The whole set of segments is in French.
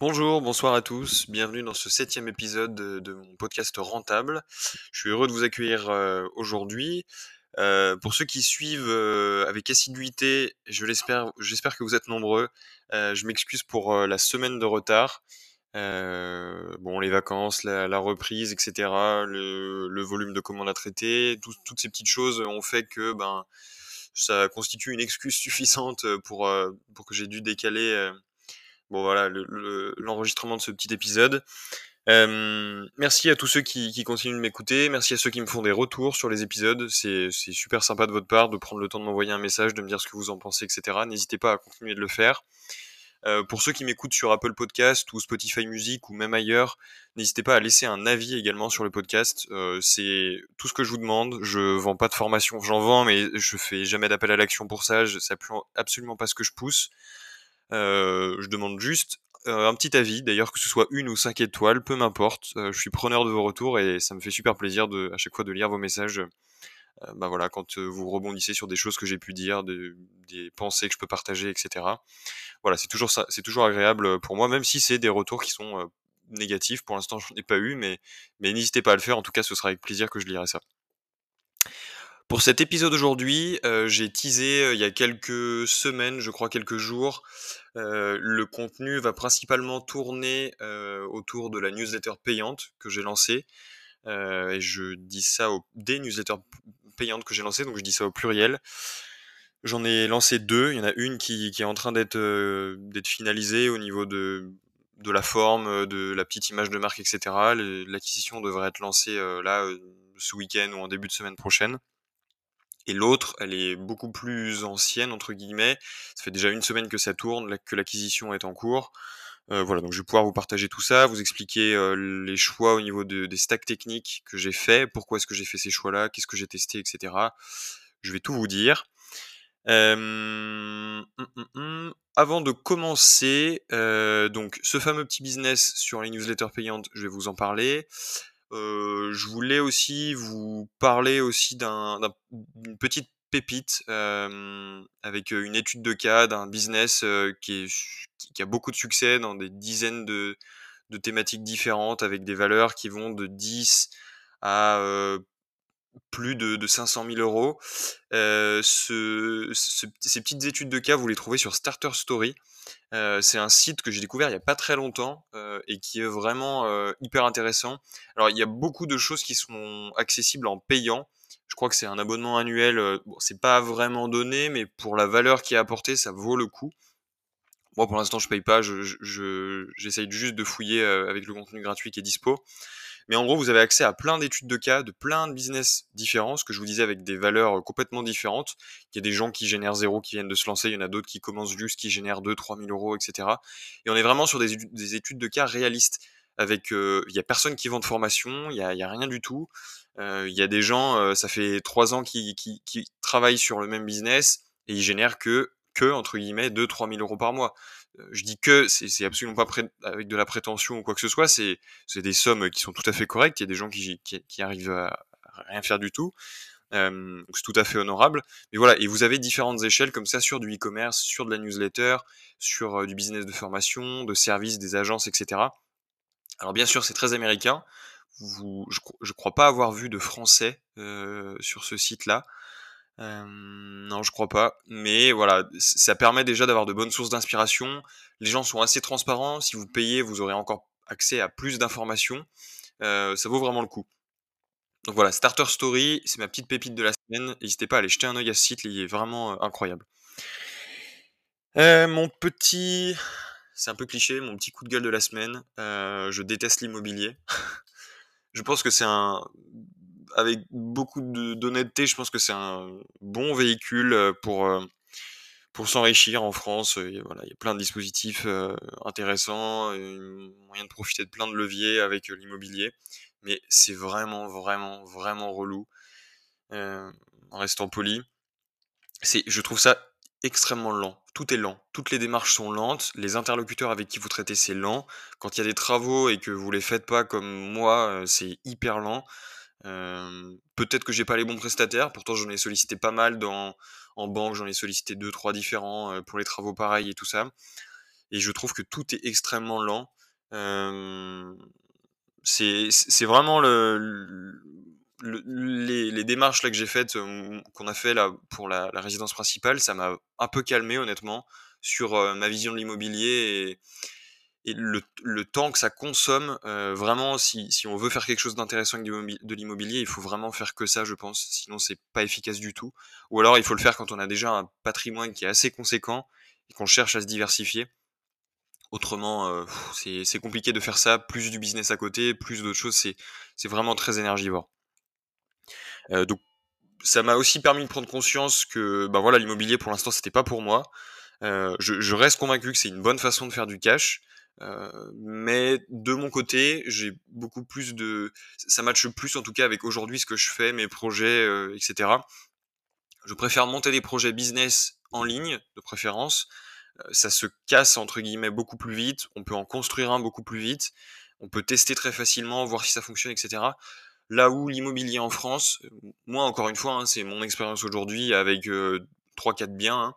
Bonjour, bonsoir à tous, bienvenue dans ce septième épisode de, mon podcast Rentable. Je suis heureux de vous accueillir euh, aujourd'hui. Euh, pour ceux qui suivent euh, avec assiduité, je l'espère, j'espère que vous êtes nombreux. Je m'excuse pour la semaine de retard. Bon, les vacances, la, reprise, etc., le, volume de commandes à traiter, tout- toutes ces petites choses ont fait que ben ça constitue une excuse suffisante pour que j'ai dû décaler. Bon voilà, le- le- l'enregistrement de ce petit épisode. Merci à tous ceux qui, continuent de m'écouter, merci à ceux qui me font des retours sur les épisodes, c'est super sympa de votre part de prendre le temps de m'envoyer un message, de me dire ce que vous en pensez, etc. N'hésitez pas à continuer de le faire. Pour ceux qui m'écoutent sur Apple Podcast ou Spotify Music ou même ailleurs, n'hésitez pas à laisser un avis également sur le podcast. C'est tout ce que je vous demande. Je vends pas de formation, j'en vends, mais je fais jamais d'appel à l'action pour ça. Je- absolument pas ce que je pousse. Euh, je demande juste euh, un petit avis, d'ailleurs que ce soit une ou cinq étoiles, peu m'importe. Euh, je suis preneur de vos retours et ça me fait super plaisir à chaque fois de lire vos messages. Bah voilà, quand vous rebondissez sur des choses que j'ai pu dire, de- des pensées que je peux partager, etc. Voilà, c'est toujours ça, c'est toujours agréable pour moi, même si c'est des retours qui sont négatifs. Pour l'instant, je n'en ai pas eu, mais, mais n'hésitez pas à le faire. En tout cas, ce sera avec plaisir que je lirai ça. Pour cet épisode aujourd'hui, euh, j'ai teasé euh, il y a quelques semaines, je crois quelques jours. Euh, le contenu va principalement tourner autour de la newsletter payante que j'ai lancée. Et je dis ça au, des newsletters payantes que j'ai lancées, donc je dis ça au pluriel. J'en ai lancé deux. Il y en a une qui, qui est en train d'être finalisée au niveau de, de la forme, de la petite image de marque, etc. L'acquisition devrait être lancée là ce week-end ou en début de semaine prochaine. Et l'autre, elle est beaucoup plus ancienne, entre guillemets. Ça fait déjà une semaine que ça tourne, que l'acquisition est en cours. Euh, voilà, donc je vais pouvoir vous partager tout ça, vous expliquer les choix au niveau de- des stacks techniques que j'ai fait, pourquoi est-ce que j'ai fait ces choix-là, qu'est-ce que j'ai testé, etc. Je vais tout vous dire. Hum, hum, hum. Avant de commencer, donc ce fameux petit business sur les newsletters payantes, je vais vous en parler. Je voulais aussi vous parler aussi d'un, d'un- d'une petite pépite euh, avec une étude de cas d'un business qui, est, qui, a beaucoup de succès dans des dizaines de, thématiques différentes avec des valeurs qui vont de 10 à plus de, de 500 000 euros. Ce, ce- ces petites études de cas, vous les trouvez sur Starter Story. C'est un site que j'ai découvert il y a pas très longtemps et qui est vraiment hyper intéressant. Alors il y a beaucoup de choses qui sont accessibles en payant. Je crois que c'est un abonnement annuel. bon, c'est pas vraiment donné, mais pour la valeur qui est apportée, ça vaut le coup. Moi, pour l'instant, je paye pas. Je, je- je- j'essaye juste de fouiller avec le contenu gratuit qui est dispo. Mais en gros, vous avez accès à plein d'études de cas, de plein de business différents, ce que je vous disais avec des valeurs euh, complètement différentes. Il y a des gens qui génèrent zéro, qui viennent de se lancer, il y en a d'autres qui commencent juste, qui génèrent 2 3 000 euros, etc. Et on est vraiment sur des, études- des études de cas réalistes. Avec, euh, il y a personne qui vend de formation, il y y a rien du tout. Euh, il y a des gens, euh, ça fait trois ans qui, qui, qui travaillent sur le même business et ils génèrent que, que entre guillemets, 2 3 000 euros par mois. Je dis que, c'est absolument pas avec de la prétention ou quoi que ce soit, c'est des sommes qui sont tout à fait correctes. Il y a des gens qui, qui, arrivent à rien faire du tout. Euh, c'est tout à fait honorable. Mais voilà, et vous avez différentes échelles comme ça sur du e-commerce, sur de la newsletter, sur euh, du business de formation, de services, des agences, etc. Alors bien sûr, c'est très américain. Je, je crois pas avoir vu de français euh, sur ce site-là. Euh, non, je crois pas. Mais voilà, ça permet déjà d'avoir de bonnes sources d'inspiration. Les gens sont assez transparents. Si vous payez, vous aurez encore accès à plus d'informations. Euh, ça vaut vraiment le coup. Donc voilà, Starter Story, c'est ma petite pépite de la semaine. N'hésitez pas à aller jeter un œil à ce site, il est vraiment euh, incroyable. Euh, mon petit, c'est un peu cliché, mon petit coup de gueule de la semaine. euh, je déteste l'immobilier. Je pense que c'est un, avec beaucoup d'honnêteté, je pense que c'est un bon véhicule euh, pour euh, pour s'enrichir en France. Voilà, il y a plein de dispositifs euh, intéressants, moyen de profiter de plein de leviers avec l'immobilier. Mais c'est vraiment, vraiment, vraiment relou. en restant poli. Je trouve ça extrêmement lent. Tout est lent. Toutes les démarches sont lentes. Les interlocuteurs avec qui vous traitez, c'est lent. Quand il y a des travaux et que vous les faites pas comme moi, c'est hyper lent. Euh, peut-être que j'ai pas les bons prestataires. Pourtant, j'en ai sollicité pas mal dans, en banque. J'en ai sollicité deux, trois différents euh, pour les travaux pareils et tout ça. et je trouve que tout est extrêmement lent. c'est vraiment le, les, démarches là que j'ai faites, qu'on a fait là pour la, résidence principale, ça m'a un peu calmé honnêtement sur ma vision de l'immobilier le, temps que ça consomme. vraiment, si, on veut faire quelque chose d'intéressant avec de l'immobilier, il faut vraiment faire que ça, je pense. Sinon, c'est pas efficace du tout. Ou alors, il faut le faire quand on a déjà un patrimoine qui est assez conséquent et qu'on cherche à se diversifier. Autrement, c'est compliqué de faire ça, plus du business à côté, plus d'autres choses, c'est vraiment très énergivore. Euh, donc ça m'a aussi permis de prendre conscience que bah voilà l'immobilier pour l'instant c'était pas pour moi. Euh, je, reste convaincu que c'est une bonne façon de faire du cash, euh, mais de mon côté j'ai beaucoup plus de ça matche plus en tout cas avec aujourd'hui ce que je fais, mes projets, euh, etc. Je préfère monter des projets business en ligne de préférence. Euh, ça se casse entre guillemets beaucoup plus vite, on peut en construire un beaucoup plus vite, on peut tester très facilement, voir si ça fonctionne, etc. Là où l'immobilier en France, euh, moi encore une fois, hein, c'est mon expérience aujourd'hui avec euh, 3-4 biens. Hein.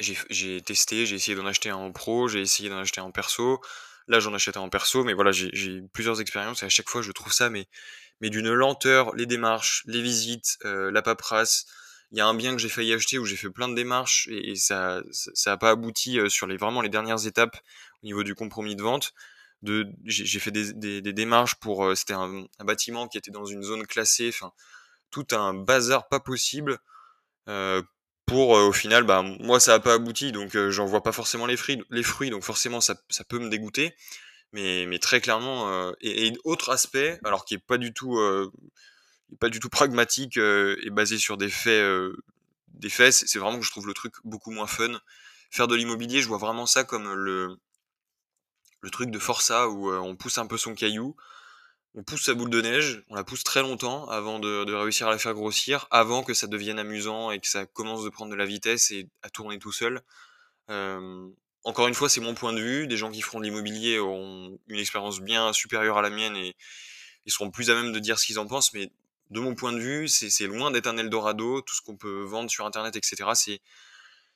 J'ai testé, j'ai essayé d'en acheter un en pro, j'ai essayé d'en acheter un en perso. Là, j'en achète un en perso, mais voilà, j'ai plusieurs expériences et à chaque fois, je trouve ça mais, mais d'une lenteur, les démarches, les visites, euh, la paperasse. Il y a un bien que j'ai failli acheter où j'ai fait plein de démarches et, ça ça n'a pas abouti euh, sur les vraiment les dernières étapes au niveau du compromis de vente j'ai fait des, démarches pour euh, c'était un, bâtiment qui était dans une zone classée enfin tout un bazar pas possible euh, pour euh, au final bah moi ça a pas abouti donc j'en vois pas forcément les fruits donc forcément ça, peut me dégoûter. Mais très clairement et, et, autre aspect alors qui est pas du tout pas du tout pragmatique et basé sur des faits des faits c'est vraiment que je trouve le truc beaucoup moins fun. Faire de l'immobilier je vois vraiment ça comme le le truc de Força où euh, on pousse un peu son caillou, on pousse sa boule de neige, on la pousse très longtemps avant de, réussir à la faire grossir, avant que ça devienne amusant et que ça commence de prendre de la vitesse et à tourner tout seul. Euh, encore une fois, c'est mon point de vue. Des gens qui feront de l'immobilier ont une expérience bien supérieure à la mienne et ils seront plus à même de dire ce qu'ils en pensent. Mais de mon point de vue, c'est loin d'être un Eldorado. Tout ce qu'on peut vendre sur Internet, etc.,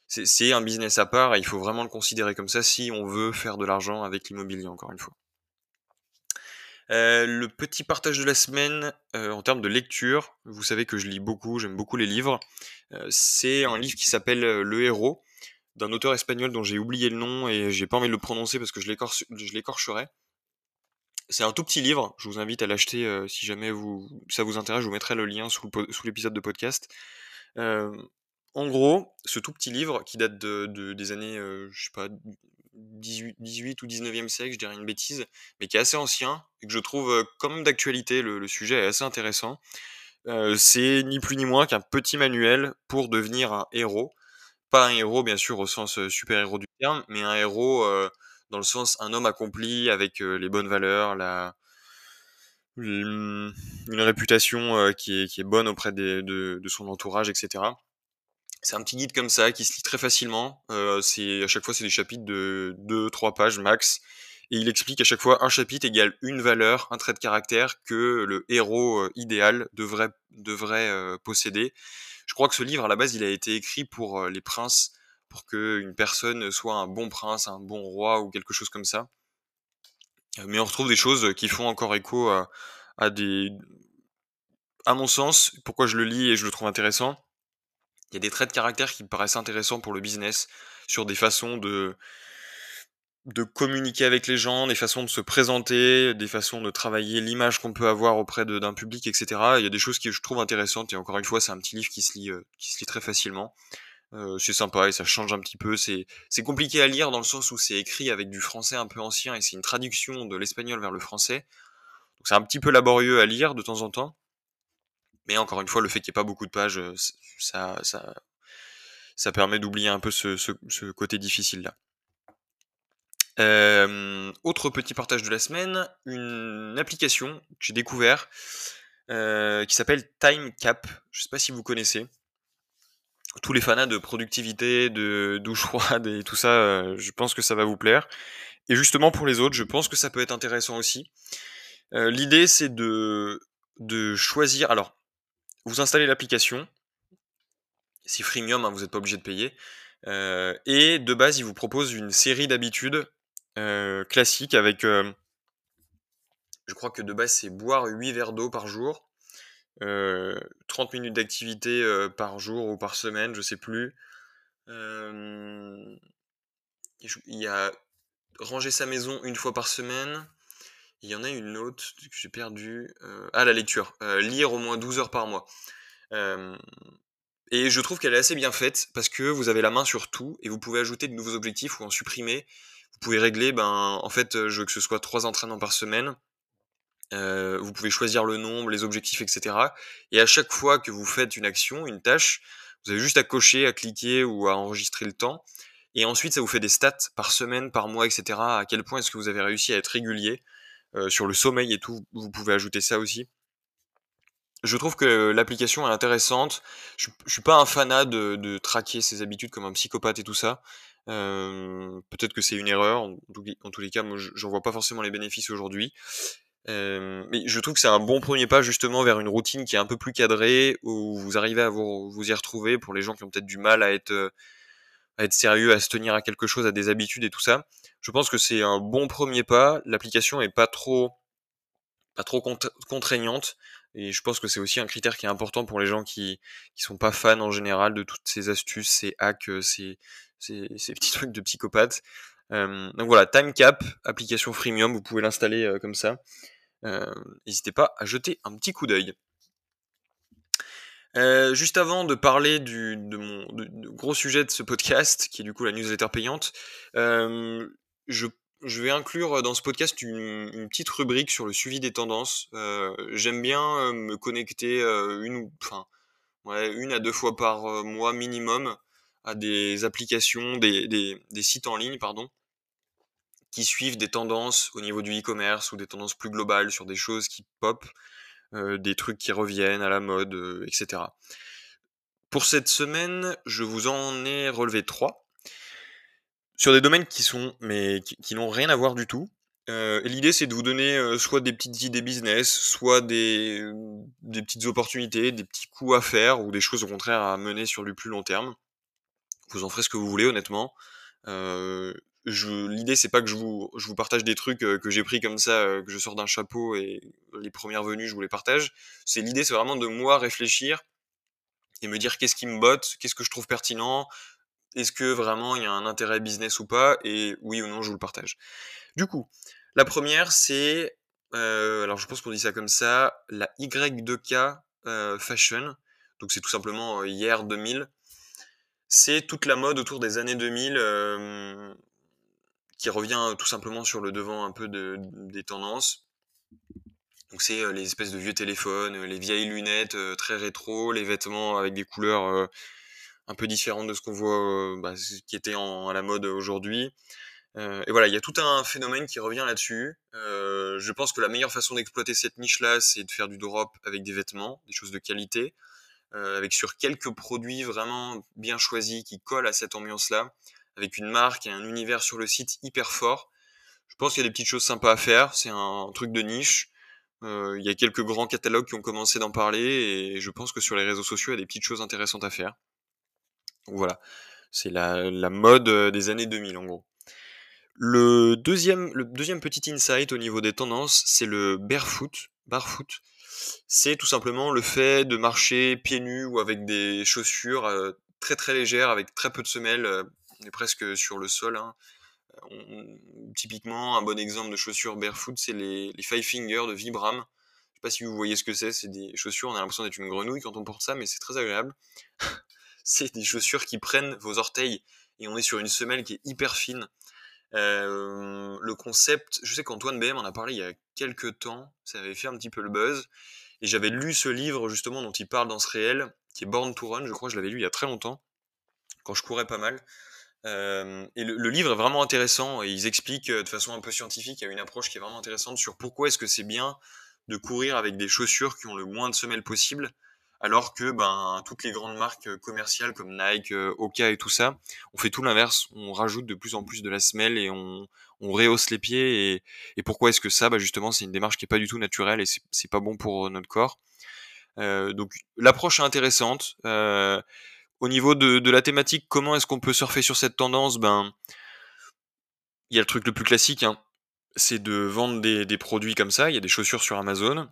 c'est un business à part et il faut vraiment le considérer comme ça si on veut faire de l'argent avec l'immobilier, encore une fois. Euh, le petit partage de la semaine euh, en termes de lecture, vous savez que je lis beaucoup, j'aime beaucoup les livres. Euh, c'est un livre qui s'appelle Le Héros d'un auteur espagnol dont j'ai oublié le nom et j'ai pas envie de le prononcer parce que je l'écorcherai. C'est un tout petit livre, je vous invite à l'acheter si jamais ça vous intéresse, je vous mettrai le lien sous l'épisode de podcast en gros, ce tout petit livre qui date de, des années, je sais pas, 18, 18 ou 19e siècle, je dirais une bêtise, mais qui est assez ancien et que je trouve euh, quand même d'actualité. Le, sujet est assez intéressant. Euh, c'est ni plus ni moins qu'un petit manuel pour devenir un héros. Pas un héros, bien sûr, au sens super-héros du terme, mais un héros dans le sens un homme accompli avec les bonnes valeurs, la, une réputation qui, est, bonne auprès de, son entourage, etc. C'est un petit guide comme ça qui se lit très facilement. Euh, c'est à chaque fois c'est des chapitres de 2-3 pages max. Et il explique à chaque fois un chapitre égale une valeur, un trait de caractère que le héros euh, idéal devrait, devrait euh, posséder. Je crois que ce livre à la base il a été écrit pour les princes, pour qu'une personne soit un bon prince, un bon roi ou quelque chose comme ça. Mais on retrouve des choses qui font encore écho à, à des... À mon sens, pourquoi je le lis et je le trouve intéressant, il y a des traits de caractère qui me paraissent intéressants pour le business, sur des façons de, de communiquer avec les gens, des façons de se présenter, des façons de travailler l'image qu'on peut avoir auprès d'un public, etc. Il y a des choses que je trouve intéressantes et encore une fois, c'est un petit livre qui se lit, euh, qui se lit très facilement. Euh, c'est sympa et ça change un petit peu. C'est compliqué à lire dans le sens où c'est écrit avec du français un peu ancien et c'est une traduction de l'espagnol vers le français. Donc c'est un petit peu laborieux à lire de temps en temps. Mais encore une fois, le fait qu'il n'y ait pas beaucoup de pages, ça, ça, ça permet d'oublier un peu ce, côté difficile là. Euh, autre petit partage de la semaine, une application que j'ai découvert qui s'appelle TimeCap. Je ne sais pas si vous connaissez. Tous les fanats de productivité, de douche froide et tout ça, je pense que ça va vous plaire. Et justement pour les autres, je pense que ça peut être intéressant aussi. L'idée c'est de, de choisir. Alors, vous installez l'application. C'est freemium, hein, vous n'êtes pas obligé de payer. et de base, il vous propose une série d'habitudes classiques avec, je crois que de base, c'est boire 8 verres d'eau par jour, 30 minutes d'activité par jour ou par semaine, je sais plus. il y a ranger sa maison une fois par semaine. Il y en a une autre que j'ai perdu. ah, la lecture. lire au moins 12 heures par mois. et je trouve qu'elle est assez bien faite parce que vous avez la main sur tout et vous pouvez ajouter de nouveaux objectifs ou en supprimer. Vous pouvez régler, ben, en fait, je veux que ce soit trois entraînements par semaine. vous pouvez choisir le nombre, les objectifs, etc. Et à chaque fois que vous faites une action, une tâche, vous avez juste à cocher, à cliquer ou à enregistrer le temps. Et ensuite, ça vous fait des stats par semaine, par mois, etc. À quel point est-ce que vous avez réussi à être régulier sur le sommeil et tout. Vous pouvez ajouter ça aussi. Je trouve que l'application est intéressante. Je, je suis pas un fanat de, de, traquer ses habitudes comme un psychopathe et tout ça. Euh, Peut-être que c'est une erreur. En, tous les cas, moi, j'en vois pas forcément les bénéfices aujourd'hui. Euh, mais je trouve que c'est un bon premier pas justement vers une routine qui est un peu plus cadrée, où vous arrivez à vous, vous y retrouver pour les gens qui ont peut-être du mal à être, à être sérieux, à se tenir à quelque chose, à des habitudes et tout ça. Je pense que c'est un bon premier pas. L'application est pas trop, pas trop contraignante. Et je pense que c'est aussi un critère qui est important pour les gens qui qui sont pas fans en général de toutes ces astuces, ces hacks, euh, ces, ces, petits trucs de psychopathe. Euh, donc voilà, TimeCap, application freemium, vous pouvez l'installer euh, comme ça. N'hésitez pas à jeter un petit coup d'œil. Euh, juste avant de parler du, gros sujet de ce podcast, qui est du coup la newsletter payante, euh, je vais inclure dans ce podcast une, petite rubrique sur le suivi des tendances. Euh, J'aime bien me connecter une, à deux fois par mois minimum à des applications, des, des, sites en ligne, pardon, qui suivent des tendances au niveau du e-commerce ou des tendances plus globales sur des choses qui pop, des trucs qui reviennent à la mode, euh, etc. Pour cette semaine, je vous en ai relevé trois sur des domaines qui sont, mais qui, n'ont rien à voir du tout. Euh, L'idée, c'est de vous donner euh, soit des petites idées business, soit des, des petites opportunités, des petits coups à faire, ou des choses au contraire à mener sur du plus long terme. Vous en ferez ce que vous voulez, honnêtement. Euh, L'idée, c'est pas que je vous, je vous partage des trucs euh, que j'ai pris comme ça, euh, que je sors d'un chapeau et les premières venues, je vous les partage. C'est l'idée, c'est vraiment de moi réfléchir et me dire qu'est-ce qui me botte, qu'est-ce que je trouve pertinent, est-ce que vraiment il y a un intérêt business ou pas, et oui ou non, je vous le partage. Du coup, la première, c'est, euh, alors je pense qu'on dit ça comme ça, la Y2K euh, Fashion. Donc c'est tout simplement hier 2000. C'est toute la mode autour des années 2000 euh, qui revient tout simplement sur le devant un peu de, des tendances. Donc c'est euh, les espèces de vieux téléphones, les vieilles lunettes très rétro, les vêtements avec des couleurs un peu différente de ce qu'on voit, euh, bah, qui était en, à la mode aujourd'hui. Euh, et voilà, il y a tout un phénomène qui revient là-dessus. Euh, je pense que la meilleure façon d'exploiter cette niche-là, c'est de faire du drop avec des vêtements, des choses de qualité, euh, avec sur quelques produits vraiment bien choisis qui collent à cette ambiance-là, avec une marque et un univers sur le site hyper fort. Je pense qu'il y a des petites choses sympas à faire. C'est un truc de niche. Euh, il y a quelques grands catalogues qui ont commencé d'en parler et je pense que sur les réseaux sociaux, il y a des petites choses intéressantes à faire. Voilà, c'est la, mode euh, des années 2000 en gros. Le deuxième, le deuxième petit insight au niveau des tendances, c'est le barefoot. Barefoot, c'est tout simplement le fait de marcher pieds nus ou avec des chaussures euh, très très légères, avec très peu de semelles, on est presque sur le sol. Hein. Typiquement, un bon exemple de chaussures barefoot, c'est les, Five Finger de Vibram. Je sais pas si vous voyez ce que c'est, c'est des chaussures, on a l'impression d'être une grenouille quand on porte ça, mais c'est très agréable c'est des chaussures qui prennent vos orteils et on est sur une semelle qui est hyper fine. Euh, le concept, je sais qu'Antoine BM en a parlé il y a quelques temps, ça avait fait un petit peu le buzz, et j'avais lu ce livre justement dont il parle dans ce réel, qui est Born to Run, je crois que je l'avais lu il y a très longtemps, quand je courais pas mal. Et le, livre est vraiment intéressant, et ils expliquent euh, de façon un peu scientifique, il y a une approche qui est vraiment intéressante sur pourquoi est-ce que c'est bien de courir avec des chaussures qui ont le moins de semelles possible, alors que ben toutes les grandes marques euh, commerciales comme Nike, euh, Oka et tout ça, on fait tout l'inverse, on rajoute de plus en plus de la semelle et on, on rehausse les pieds et, et pourquoi est-ce que ça bah justement c'est une démarche qui est pas du tout naturelle et c'est pas bon pour notre corps. Donc l'approche est intéressante. Euh, au niveau de, la thématique, comment est-ce qu'on peut surfer sur cette tendance? Ben, il y a le truc le plus classique, hein, c'est de vendre des, produits comme ça. Il y a des chaussures sur Amazon.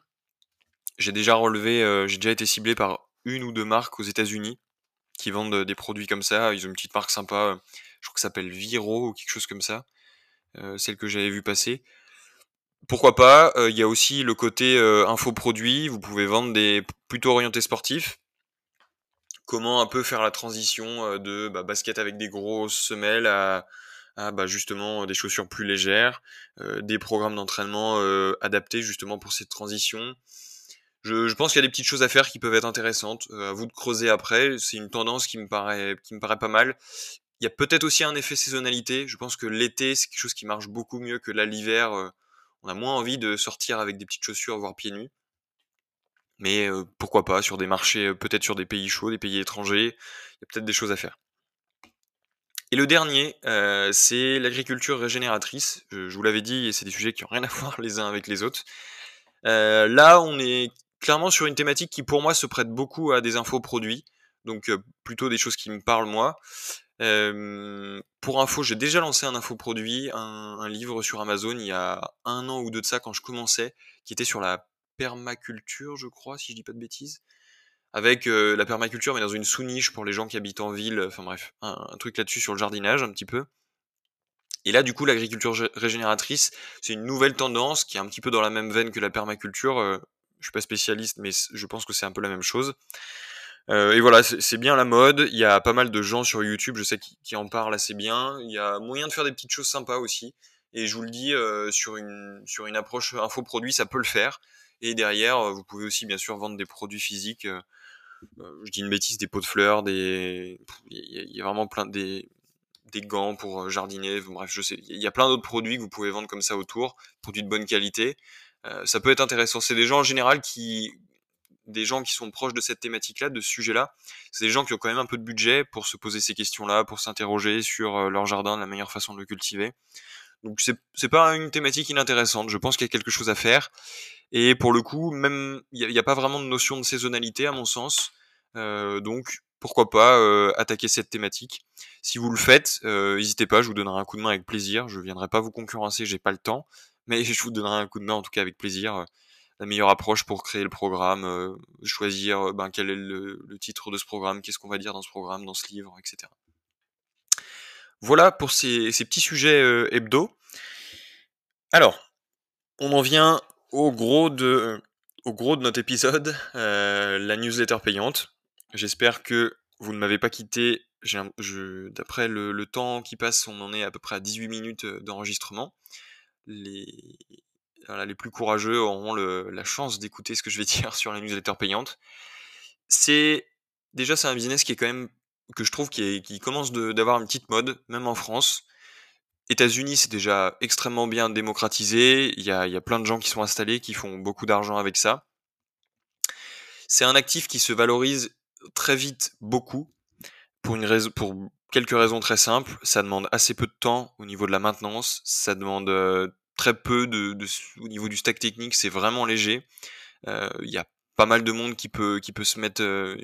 J'ai déjà relevé, euh, j'ai déjà été ciblé par une ou deux marques aux États-Unis qui vendent des produits comme ça. Ils ont une petite marque sympa, je crois que ça s'appelle Viro ou quelque chose comme ça, euh, celle que j'avais vu passer. Pourquoi pas? Euh, Il y a aussi le côté infoproduit. Vous pouvez vendre des plutôt orientés sportifs comment un peu faire la transition de bah, basket avec des grosses semelles à, bah, justement des chaussures plus légères, des programmes d'entraînement adaptés justement pour cette transition. Je, pense qu'il y a des petites choses à faire qui peuvent être intéressantes. à vous de creuser après. C'est une tendance qui me paraît, qui me paraît pas mal. Il y a peut-être aussi un effet saisonnalité. Je pense que l'été, c'est quelque chose qui marche beaucoup mieux que l'hiver. on a moins envie de sortir avec des petites chaussures, voire pieds nus. Mais pourquoi pas sur des marchés, peut-être sur des pays chauds, des pays étrangers, il y a peut-être des choses à faire. Et le dernier, c'est l'agriculture régénératrice. Je, vous l'avais dit, c'est des sujets qui n'ont rien à voir les uns avec les autres. là, on est clairement sur une thématique qui, pour moi, se prête beaucoup à des infos produits. Donc, plutôt des choses qui me parlent, moi. pour info, j'ai déjà lancé un infoproduit, un, un livre sur Amazon il y a un an ou deux de ça quand je commençais, qui était sur la permaculture, je crois, si je dis pas de bêtises. Avec euh, la permaculture, mais dans une sous-niche pour les gens qui habitent en ville. Enfin bref, un, truc là-dessus sur le jardinage un petit peu. Et là, du coup, l'agriculture régénératrice, c'est une nouvelle tendance qui est un petit peu dans la même veine que la permaculture. Euh, je suis pas spécialiste, mais je pense que c'est un peu la même chose. Euh, et voilà, c'est bien la mode. Il y a pas mal de gens sur YouTube, je sais, qui, en parlent assez bien. Il y a moyen de faire des petites choses sympas aussi. Et je vous le dis, sur, une, sur une approche infoproduit, ça peut le faire. Et derrière, vous pouvez aussi bien sûr vendre des produits physiques. je dis une bêtise, des pots de fleurs, des, il y, a vraiment plein des, des gants pour jardiner. Bref, je sais, il y a plein d'autres produits que vous pouvez vendre comme ça autour, produits de bonne qualité. ça peut être intéressant. C'est des gens en général qui, des gens qui sont proches de cette thématique-là, de ce sujet-là. C'est des gens qui ont quand même un peu de budget pour se poser ces questions-là, pour s'interroger sur leur jardin, la meilleure façon de le cultiver. Donc c'est pas une thématique inintéressante. Je pense qu'il y a quelque chose à faire. Et pour le coup, même il n'y a, pas vraiment de notion de saisonnalité à mon sens. Euh, donc pourquoi pas euh, attaquer cette thématique. Si vous le faites, euh, n'hésitez pas, je vous donnerai un coup de main avec plaisir. Je viendrai pas vous concurrencer, j'ai pas le temps, mais je vous donnerai un coup de main en tout cas avec plaisir. La meilleure approche pour créer le programme, choisir ben, quel est le, le titre de ce programme, qu'est-ce qu'on va dire dans ce programme, dans ce livre, etc. Voilà pour ces, petits sujets euh, hebdo. Alors, on en vient au gros de, notre épisode, euh, la newsletter payante. J'espère que vous ne m'avez pas quitté. D'après le, temps qui passe, on en est à peu près à 18 minutes euh, d'enregistrement. Les, les plus courageux auront la chance d'écouter ce que je vais dire sur la newsletter payante. C'est déjà c'est un business qui est quand même que je trouve qui, qui commence d'avoir une petite mode, même en France. États-Unis, c'est déjà extrêmement bien démocratisé. Il y a, plein de gens qui sont installés, qui font beaucoup d'argent avec ça. C'est un actif qui se valorise très vite beaucoup pour une pour quelques raisons très simples. Ça demande assez peu de temps au niveau de la maintenance. Ça demande euh, très peu de, au niveau du stack technique. C'est vraiment léger. Euh, il y a pas mal de monde qui peut qui peut se mettre euh,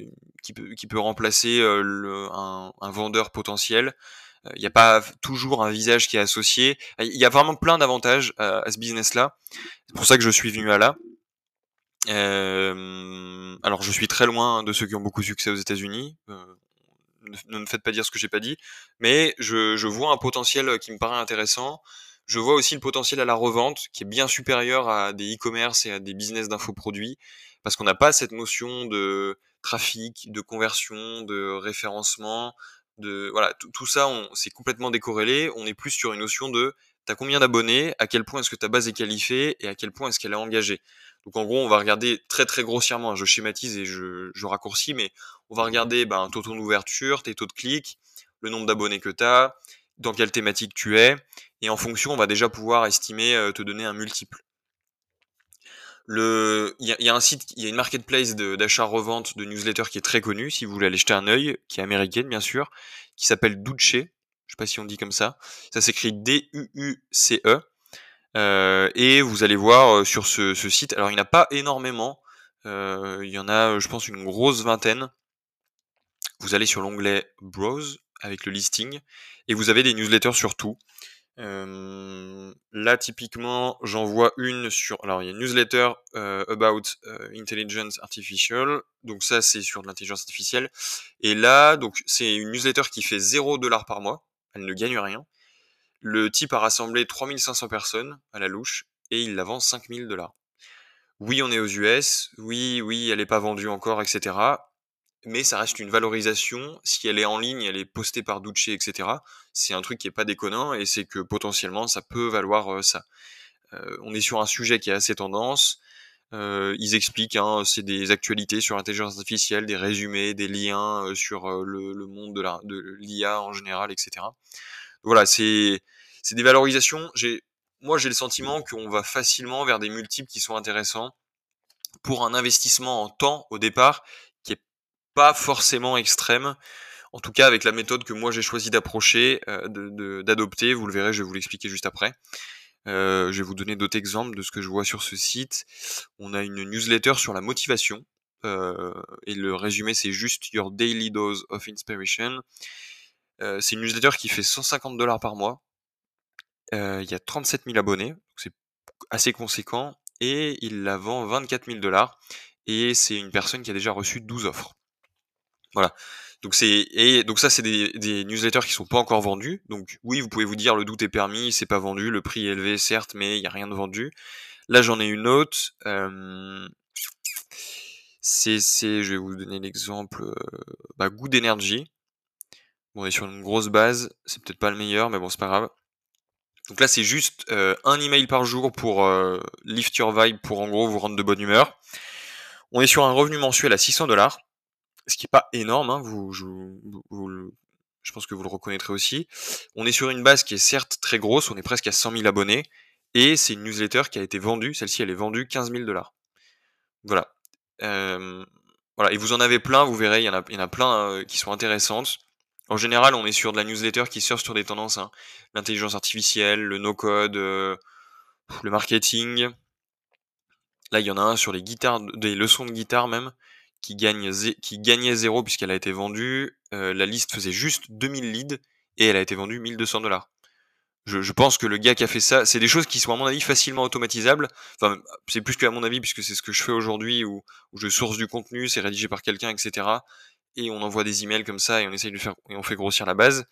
qui peut qui peut remplacer un, vendeur potentiel il euh, n'y a pas toujours un visage qui est associé. Il y a vraiment plein d'avantages à, ce business là c'est pour ça que je suis venu à là. Alors je suis très loin de ceux qui ont beaucoup de succès aux États-Unis. Ne, me faites pas dire ce que j'ai pas dit. Mais je, je vois un potentiel qui me paraît intéressant. Je vois aussi le potentiel à la revente qui est bien supérieur à des e-commerce et à des business d'infoproduits parce qu'on n'a pas cette notion de trafic, de conversion, de référencement, de voilà, tout ça, c'est complètement décorrélé. On est plus sur une notion de t'as combien d'abonnés, à quel point est-ce que ta base est qualifiée et à quel point est-ce qu'elle est engagée. Donc en gros, on va regarder très très grossièrement, hein, je schématise et je, je raccourcis, mais on va regarder ben, ton taux d'ouverture, tes taux de clics, le nombre d'abonnés que tu as, dans quelle thématique tu es, et en fonction, on va déjà pouvoir estimer, euh, te donner un multiple. Le, il y, a un site, il y a une marketplace d'achat-revente de, newsletters qui est très connue, si vous voulez aller jeter un œil, qui est américaine bien sûr, qui s'appelle Duce. Je sais pas si on dit comme ça. Ça s'écrit D-U-U-C-E. Euh, et vous allez voir euh, sur ce, site. Alors il n'y en a pas énormément. Euh, il y en a, je pense, une grosse vingtaine. vous allez sur l'onglet Browse avec le listing et vous avez des newsletters sur tout. Là, typiquement, j'en vois une sur. Alors, il y a une newsletter about intelligence artificial. Donc, ça, c'est sur l'intelligence artificielle. Et là, donc, c'est une newsletter qui fait 0 dollars par mois. Elle ne gagne rien. Le type a rassemblé 3500 personnes à la louche et il la vend 5000 dollars. Oui, on est aux US. Oui, oui, elle n'est pas vendue encore, etc mais ça reste une valorisation. Si elle est en ligne, elle est postée par Duce, etc. C'est un truc qui est pas déconnant et c'est que potentiellement ça peut valoir euh, ça. Euh, on est sur un sujet qui est assez tendance. Euh, ils expliquent, hein, c'est des actualités sur l'intelligence artificielle, des résumés, des liens sur le, monde de l'IA en général, etc. Voilà, c'est des valorisations. Moi j'ai le sentiment qu'on va facilement vers des multiples qui sont intéressants pour un investissement en temps au départ pas forcément extrême. En tout cas, avec la méthode que moi j'ai choisi d'approcher, euh, d'adopter, vous le verrez, je vais vous l'expliquer juste après. Euh, je vais vous donner d'autres exemples de ce que je vois sur ce site. On a une newsletter sur la motivation. Euh, et le résumé, c'est juste Your Daily Dose of Inspiration. Euh, c'est une newsletter qui fait 150 dollars par mois. Euh, il y a 37 000 abonnés, c'est assez conséquent. Et il la vend 24 000 dollars. Et c'est une personne qui a déjà reçu 12 offres. Voilà. Donc c'est et donc ça c'est des, des, newsletters qui sont pas encore vendus. Donc oui, vous pouvez vous dire le doute est permis, c'est pas vendu, le prix est élevé certes, mais il y a rien de vendu. Là j'en ai une autre. Euh, c'est je vais vous donner l'exemple. Euh, bah, goût d'énergie. Bon, on est sur une grosse base, c'est peut-être pas le meilleur, mais bon c'est pas grave. Donc là c'est juste euh, un email par jour pour euh, lift your vibe, pour en gros vous rendre de bonne humeur. On est sur un revenu mensuel à 600 dollars ce qui est pas énorme, hein, vous, je, vous, je, pense que vous le reconnaîtrez aussi. On est sur une base qui est certes très grosse, on est presque à 100 000 abonnés, et c'est une newsletter qui a été vendue, celle-ci elle est vendue 15 000 dollars. Voilà. Euh, voilà, et vous en avez plein, vous verrez, il y en a, plein qui sont intéressantes. En général, on est sur de la newsletter qui sort sur des tendances, hein. l'intelligence artificielle, le no-code, euh, le marketing. Là, il y en a un sur les guitares, des leçons de guitare même qui, gagnait zéro puisqu'elle a été vendue. Euh, la liste faisait juste 2000 leads et elle a été vendue 1200 dollars. Je, pense que le gars qui a fait ça, c'est des choses qui sont à mon avis facilement automatisables. Enfin, c'est plus qu'à mon avis puisque c'est ce que je fais aujourd'hui où, où, je source du contenu, c'est rédigé par quelqu'un, etc. Et on envoie des emails comme ça et on essaye de faire et on fait grossir la base.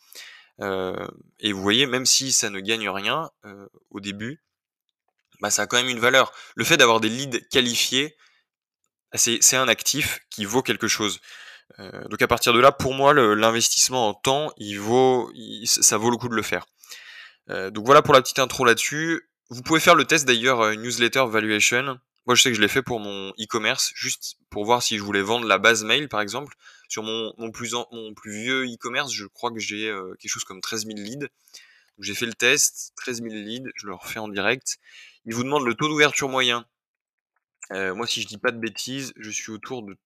Euh, et vous voyez, même si ça ne gagne rien euh, au début, bah ça a quand même une valeur. Le fait d'avoir des leads qualifiés, c'est un actif qui vaut quelque chose. Euh, donc à partir de là, pour moi, l'investissement en temps, il vaut, ça vaut le coup de le faire. Euh, donc voilà pour la petite intro là-dessus. Vous pouvez faire le test d'ailleurs euh, newsletter valuation. Moi, je sais que je l'ai fait pour mon e-commerce, juste pour voir si je voulais vendre la base mail, par exemple. Sur mon, plus, mon plus vieux e-commerce, je crois que j'ai euh, quelque chose comme 13 000 leads. J'ai fait le test, 13 000 leads, je le refais en direct. Il vous demande le taux d'ouverture moyen euh, moi, si je dis pas de bêtises, je suis autour de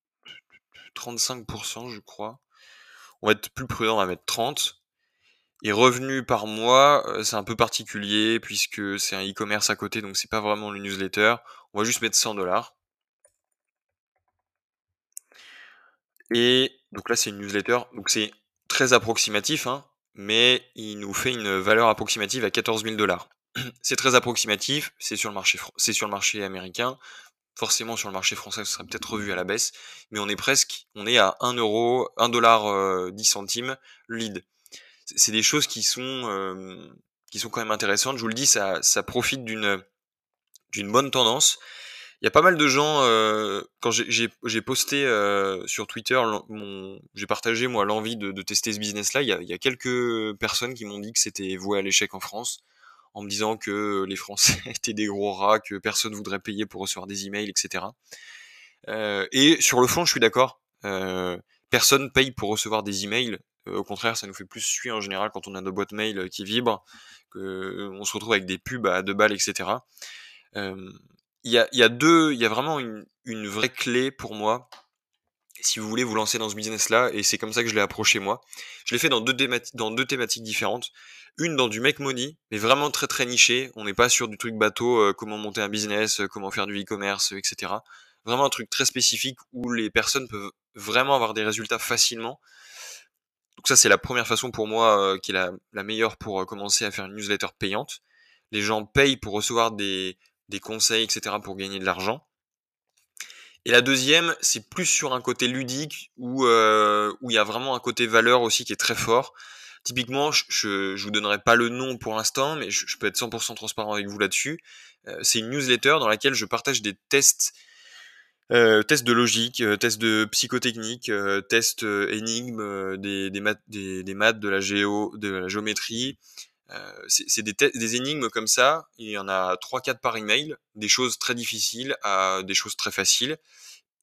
35%, je crois. On va être plus prudent, on va mettre 30. Et revenu par mois, euh, c'est un peu particulier puisque c'est un e-commerce à côté, donc c'est pas vraiment le newsletter. On va juste mettre 100 dollars. Et donc là, c'est une newsletter, donc c'est très approximatif, hein, mais il nous fait une valeur approximative à 14 000 dollars. c'est très approximatif, c'est sur c'est sur le marché américain forcément sur le marché français ce sera peut-être revu à la baisse, mais on est presque, on est à 1 euro, 1 dollar 10 euh, centimes lead. C'est des choses qui sont euh, qui sont quand même intéressantes. Je vous le dis, ça, ça profite d'une d'une bonne tendance. Il y a pas mal de gens euh, quand j'ai posté euh, sur Twitter, j'ai partagé moi l'envie de, de, tester ce business-là. Il, il, y a quelques personnes qui m'ont dit que c'était voué à l'échec en France en me disant que les Français étaient des gros rats, que personne voudrait payer pour recevoir des emails, etc. Euh, et sur le fond, je suis d'accord. Euh, personne paye pour recevoir des emails. Euh, au contraire, ça nous fait plus suer en général quand on a nos boîtes mail qui vibrent, que on se retrouve avec des pubs à deux balles, etc. Il y, a, deux, il y a vraiment une, vraie clé pour moi si vous voulez vous lancer dans ce business-là, et c'est comme ça que je l'ai approché moi. Je l'ai fait dans deux thématiques différentes. Une dans du make money, mais vraiment très très niché. On n'est pas sur du truc bateau, euh, comment monter un business, euh, comment faire du e-commerce, etc. vraiment un truc très spécifique où les personnes peuvent vraiment avoir des résultats facilement. Donc ça, c'est la première façon pour moi euh, qui est la, la meilleure pour euh, commencer à faire une newsletter payante. Les gens payent pour recevoir des, des conseils, etc., pour gagner de l'argent. Et la deuxième, c'est plus sur un côté ludique où euh, où il y a vraiment un côté valeur aussi qui est très fort. Typiquement, je, je, vous donnerai pas le nom pour l'instant, mais je, peux être 100% transparent avec vous là-dessus. Euh, c'est une newsletter dans laquelle je partage des tests, euh, de logique, euh, tests de psychotechnique, tests énigmes, des, maths, des, maths, de la géo, de la géométrie. c'est des, des énigmes comme ça. Il y en a 3-4 par email, des choses très difficiles à des choses très faciles.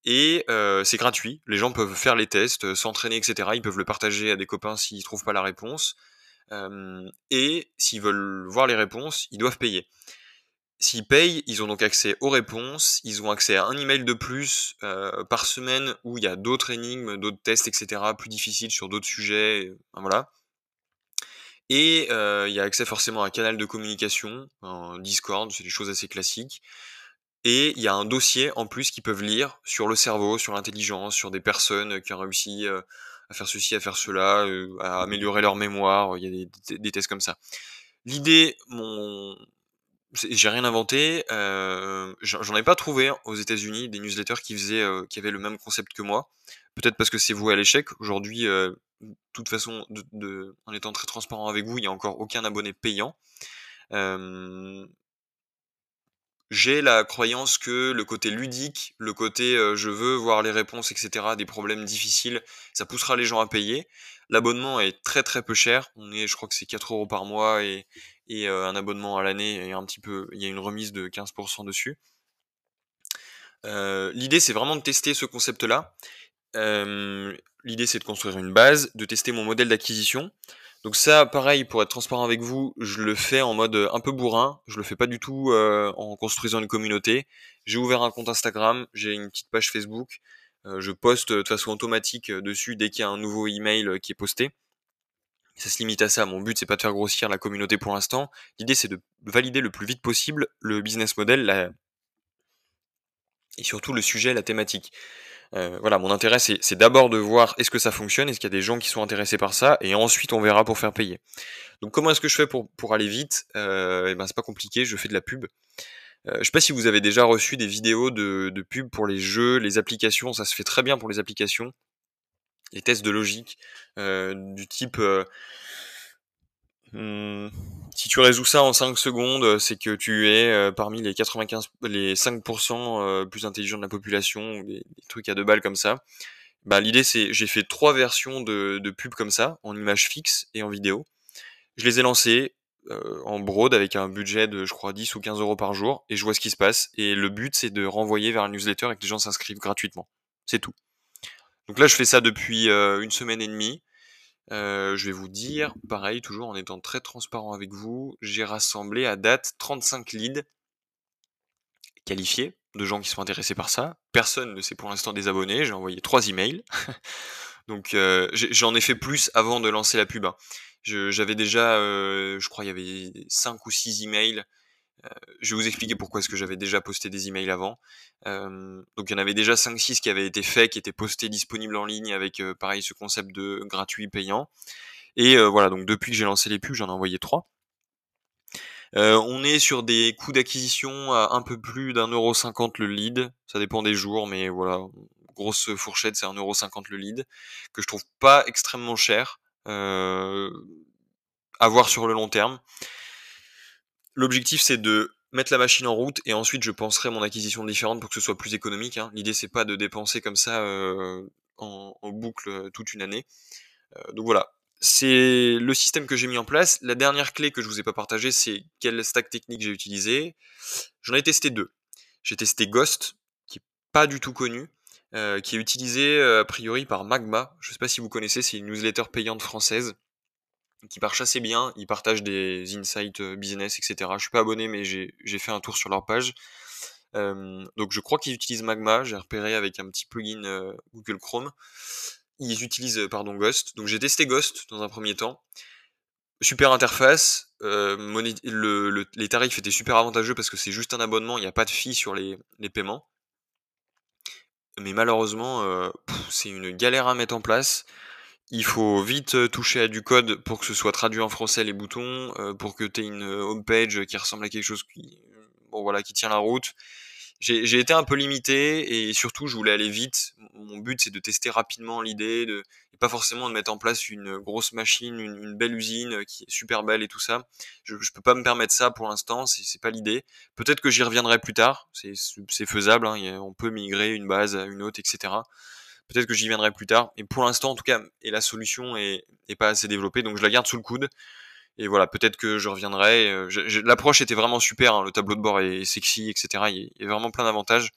Et euh, c'est gratuit. Les gens peuvent faire les tests, s'entraîner, etc. Ils peuvent le partager à des copains s'ils trouvent pas la réponse. Euh, et s'ils veulent voir les réponses, ils doivent payer. S'ils payent, ils ont donc accès aux réponses, ils ont accès à un email de plus euh, par semaine où il y a d'autres énigmes, d'autres tests, etc. plus difficiles sur d'autres sujets. voilà. Et il y a accès forcément à un canal de communication, un Discord, c'est des choses assez classiques. Et il y a un dossier en plus qu'ils peuvent lire sur le cerveau, sur l'intelligence, sur des personnes qui ont réussi euh, à faire ceci, à faire cela, euh, à améliorer leur mémoire. Il y a des, tests comme ça. L'idée, mon, j'ai rien inventé. Euh, J'en ai pas trouvé aux États-Unis des newsletters qui faisaient, qui avaient le même concept que moi. Peut-être parce que c'est voué à l'échec. Aujourd'hui, de toute façon, de, en étant très transparent avec vous, il y a encore aucun abonné payant. J'ai la croyance que le côté ludique, le côté euh, je veux voir les réponses, etc., des problèmes difficiles, ça poussera les gens à payer. L'abonnement est très très peu cher. On est, je crois que c'est 4 euros par mois et, euh, un abonnement à l'année et un petit peu, il y a une remise de 15% dessus. Euh, l'idée c'est vraiment de tester ce concept-là. L'idée c'est de construire une base, de tester mon modèle d'acquisition. Donc ça, pareil, pour être transparent avec vous, je le fais en mode un peu bourrin. Je le fais pas du tout euh, en construisant une communauté. J'ai ouvert un compte Instagram, j'ai une petite page Facebook. Euh, je poste de façon automatique euh, dessus dès qu'il y a un nouveau email qui est posté. Ça se limite à ça. Mon but c'est pas de faire grossir la communauté pour l'instant. L'idée c'est de valider le plus vite possible le business model la... et surtout le sujet, la thématique. Euh, voilà, mon intérêt, c'est d'abord de voir est-ce que ça fonctionne, est-ce qu'il y a des gens qui sont intéressés par ça, et ensuite on verra pour faire payer. Donc comment est-ce que je fais pour, pour aller vite? Euh, Eh ben c'est pas compliqué, je fais de la pub. Euh, je sais pas si vous avez déjà reçu des vidéos de, de pub pour les jeux, les applications, ça se fait très bien pour les applications, les tests de logique, euh, du type Hmm, si tu résous ça en 5 secondes, c'est que tu es euh, parmi les 95, les 5% euh, plus intelligents de la population, des, des, trucs à deux balles comme ça. Bah, l'idée c'est, j'ai fait trois versions de, de pubs comme ça, en images fixes et en vidéo. Je les ai lancées euh, en broad avec un budget de, je crois, 10 ou 15 euros par jour, et je vois ce qui se passe. Et le but c'est de renvoyer vers un newsletter et que les gens s'inscrivent gratuitement. C'est tout. Donc là, je fais ça depuis une semaine et demie. Je vais vous dire, pareil, toujours en étant très transparent avec vous, j'ai rassemblé à date 35 leads qualifiés de gens qui sont intéressés par ça. Personne ne s'est pour l'instant désabonné, j'ai envoyé 3 emails. Donc j'en ai fait plus avant de lancer la pub. Hein. J'avais déjà, je crois, il y avait 5 ou 6 emails je vais vous expliquer pourquoi est-ce que j'avais déjà posté des emails avant. Euh, donc il y en avait déjà 5-6 qui avaient été faits, qui étaient postés disponibles en ligne avec euh, pareil ce concept de gratuit payant. Et voilà, donc depuis que j'ai lancé les pubs, j'en ai envoyé 3. on est sur des coûts d'acquisition à un peu plus d'un euro cinquante le lead. Ça dépend des jours, mais voilà, grosse fourchette, c'est un euro cinquante le lead, que je trouve pas extrêmement cher. à voir sur le long terme. L'objectif, c'est de mettre la machine en route et ensuite je penserai mon acquisition différente pour que ce soit plus économique. Hein. L'idée, c'est pas de dépenser comme ça euh, en, boucle euh, toute une année. Euh, donc voilà, c'est le système que j'ai mis en place. La dernière clé que je vous ai pas partagée, c'est quel stack technique j'ai utilisé. J'en ai testé deux. J'ai testé Ghost, qui est pas du tout connu, qui est utilisé a priori par Magma. Je sais pas si vous connaissez, c'est une newsletter payante française qui marche assez bien. Ils partagent des insights euh, business, etc. Je suis pas abonné, mais j'ai fait un tour sur leur page. Euh, donc je crois qu'ils utilisent Magma. J'ai repéré avec un petit plugin euh, Google Chrome. Ils utilisent pardon Ghost. Donc j'ai testé Ghost dans un premier temps. Super interface. le, les tarifs étaient super avantageux parce que c'est juste un abonnement. Il n'y a pas de fee sur les, paiements. mais malheureusement, euh, c'est une galère à mettre en place. Il faut vite toucher à du code pour que ce soit traduit en français les boutons, pour que tu aies une homepage qui ressemble à quelque chose qui, voilà, qui tient la route j'ai été un peu limité et surtout je voulais aller vite. Mon but c'est de tester rapidement l'idée, et pas forcément de mettre en place une grosse machine, une, belle usine qui est super belle et tout ça. Je, je peux pas me permettre ça pour l'instant, c'est pas l'idée. Peut-être que j'y reviendrai plus tard, c'est faisable, hein, on peut migrer une base à une autre, etc. Peut-être que j'y viendrai plus tard. Et pour l'instant, en tout cas, et la solution est, pas assez développée, donc je la garde sous le coude et voilà, peut-être que je reviendrai. Euh, l'approche était vraiment super, hein, le tableau de bord est sexy, etc. Il y a vraiment plein d'avantages,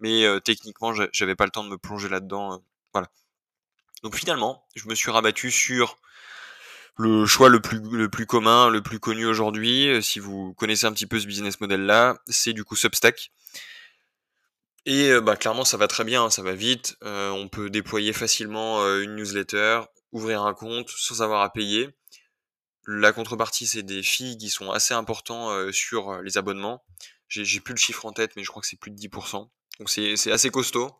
mais euh, techniquement, j'avais pas le temps de me plonger là-dedans. Euh, voilà. Donc finalement, je me suis rabattu sur le choix le plus, le plus commun, le plus connu aujourd'hui, si vous connaissez un petit peu ce business model-là, c'est du coup Substack. Et bah, clairement, ça va très bien, ça va vite. on peut déployer facilement une newsletter, ouvrir un compte sans avoir à payer. La contrepartie, c'est des filles qui sont assez importants sur les abonnements. J'ai plus le chiffre en tête, mais je crois que c'est plus de 10%. Donc c'est assez costaud.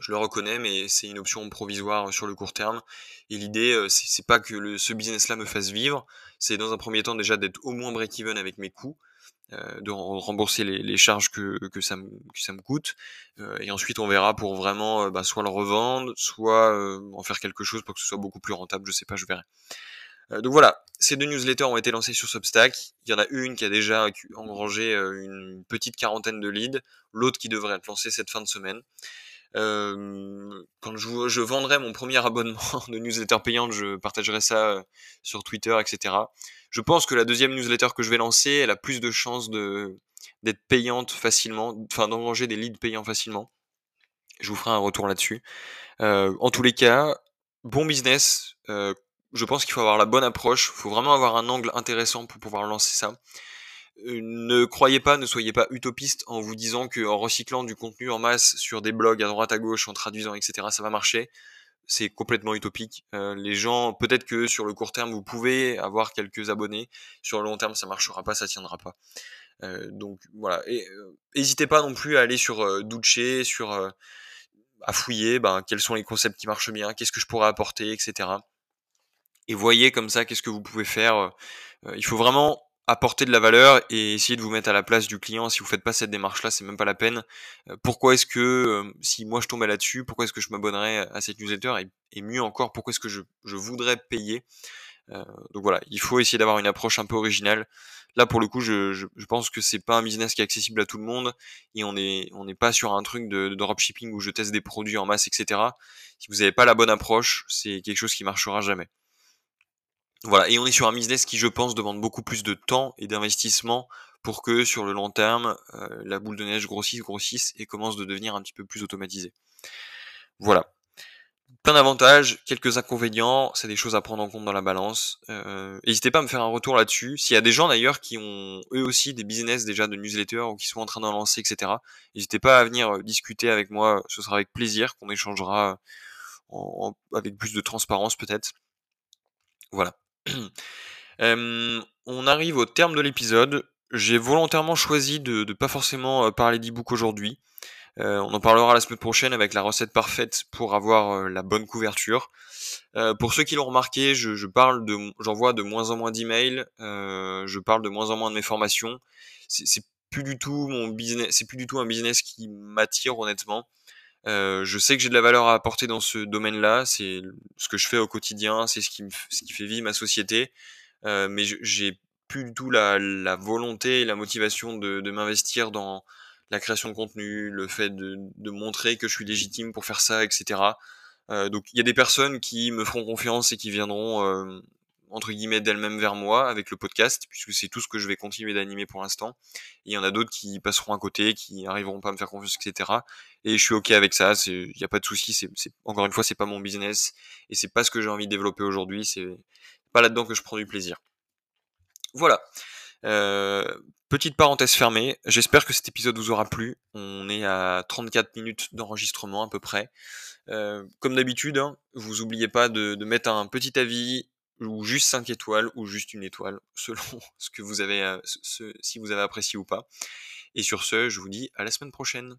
Je le reconnais, mais c'est une option provisoire sur le court terme. Et l'idée, c'est pas que ce business-là me fasse vivre. C'est dans un premier temps déjà d'être au moins break-even avec mes coûts, de rembourser les, charges que, ça me, coûte. et ensuite, on verra pour vraiment bah, soit le revendre, soit en faire quelque chose pour que ce soit beaucoup plus rentable. Je sais pas, je verrai. Euh, donc voilà, ces deux newsletters ont été lancés sur Substack. Il y en a une qui a déjà engrangé euh, une petite quarantaine de leads, l'autre qui devrait être lancée cette fin de semaine. Quand je, je, vendrai mon premier abonnement de newsletter payante, je partagerai ça sur Twitter, etc. Je pense que la deuxième newsletter que je vais lancer, elle a plus de chances de d'être payante facilement, enfin d'engranger des leads payants facilement. Je vous ferai un retour là-dessus. en tous les cas, bon business, je pense qu'il faut avoir la bonne approche, il faut vraiment avoir un angle intéressant pour pouvoir lancer ça. Euh, ne croyez pas, ne soyez pas utopiste en vous disant qu'en recyclant du contenu en masse sur des blogs à droite à gauche, en traduisant, etc., ça va marcher. C'est complètement utopique. Euh, les gens, peut-être que sur le court terme, vous pouvez avoir quelques abonnés. Sur le long terme, ça marchera pas, ça tiendra pas. Euh, donc voilà. Et n'hésitez pas non plus à aller sur Douche, sur à fouiller, ben, quels sont les concepts qui marchent bien, qu'est-ce que je pourrais apporter, etc et voyez comme ça qu'est-ce que vous pouvez faire. Euh, euh, il faut vraiment apporter de la valeur et essayer de vous mettre à la place du client. Si vous faites pas cette démarche-là, c'est même pas la peine. Euh, pourquoi est-ce que si moi je tombais là-dessus, pourquoi est-ce que je m'abonnerais à cette newsletter et, mieux encore, pourquoi est-ce que je, voudrais payer? Donc voilà, il faut essayer d'avoir une approche un peu originale. Là pour le coup, je, pense que c'est pas un business qui est accessible à tout le monde et on est on n'est pas sur un truc de, de dropshipping où je teste des produits en masse, etc. Si vous n'avez pas la bonne approche, c'est quelque chose qui marchera jamais. Voilà, et on est sur un business qui, je pense, demande beaucoup plus de temps et d'investissement pour que sur le long terme, euh, la boule de neige grossisse, grossisse et commence de devenir un petit peu plus automatisée. Voilà. Plein d'avantages, quelques inconvénients, c'est des choses à prendre en compte dans la balance. Euh, n'hésitez pas à me faire un retour là-dessus. S'il y a des gens d'ailleurs qui ont eux aussi des business déjà de newsletter ou qui sont en train d'en lancer, etc. N'hésitez pas à venir euh, discuter avec moi, ce sera avec plaisir qu'on échangera avec plus de transparence peut-être. Voilà. On arrive au terme de l'épisode. J'ai volontairement choisi de ne pas forcément parler d'e-book aujourd'hui. on en parlera la semaine prochaine avec la recette parfaite pour avoir la bonne couverture. pour ceux qui l'ont remarqué, j'envoie de moins en moins d'emails, je parle de moins en moins de mes formations. C'est plus du tout un business qui m'attire honnêtement. Euh, je sais que j'ai de la valeur à apporter dans ce domaine-là, c'est ce que je fais au quotidien, c'est ce qui me, ce qui fait vivre ma société, euh, mais j'ai plus du tout la, la, volonté et la motivation de, de m'investir dans la création de contenu, le fait de, de, montrer que je suis légitime pour faire ça, etc. Euh, donc il y a des personnes qui me feront confiance et qui viendront euh, entre guillemets d'elle-même vers moi avec le podcast, puisque c'est tout ce que je vais continuer d'animer pour l'instant. Il y en a d'autres qui passeront à côté, qui arriveront pas à me faire confiance, etc. Et je suis ok avec ça. Il n'y a pas de souci. C'est encore une fois, c'est pas mon business et c'est pas ce que j'ai envie de développer aujourd'hui. C'est pas là-dedans que je prends du plaisir. Voilà. Euh, petite parenthèse fermée. J'espère que cet épisode vous aura plu. On est à 34 minutes d'enregistrement à peu près. Euh, comme d'habitude, hein, vous oubliez pas de, de, mettre un petit avis, ou juste 5 étoiles ou juste une étoile selon ce que vous avez si vous avez apprécié ou pas. Et sur ce, je vous dis à la semaine prochaine.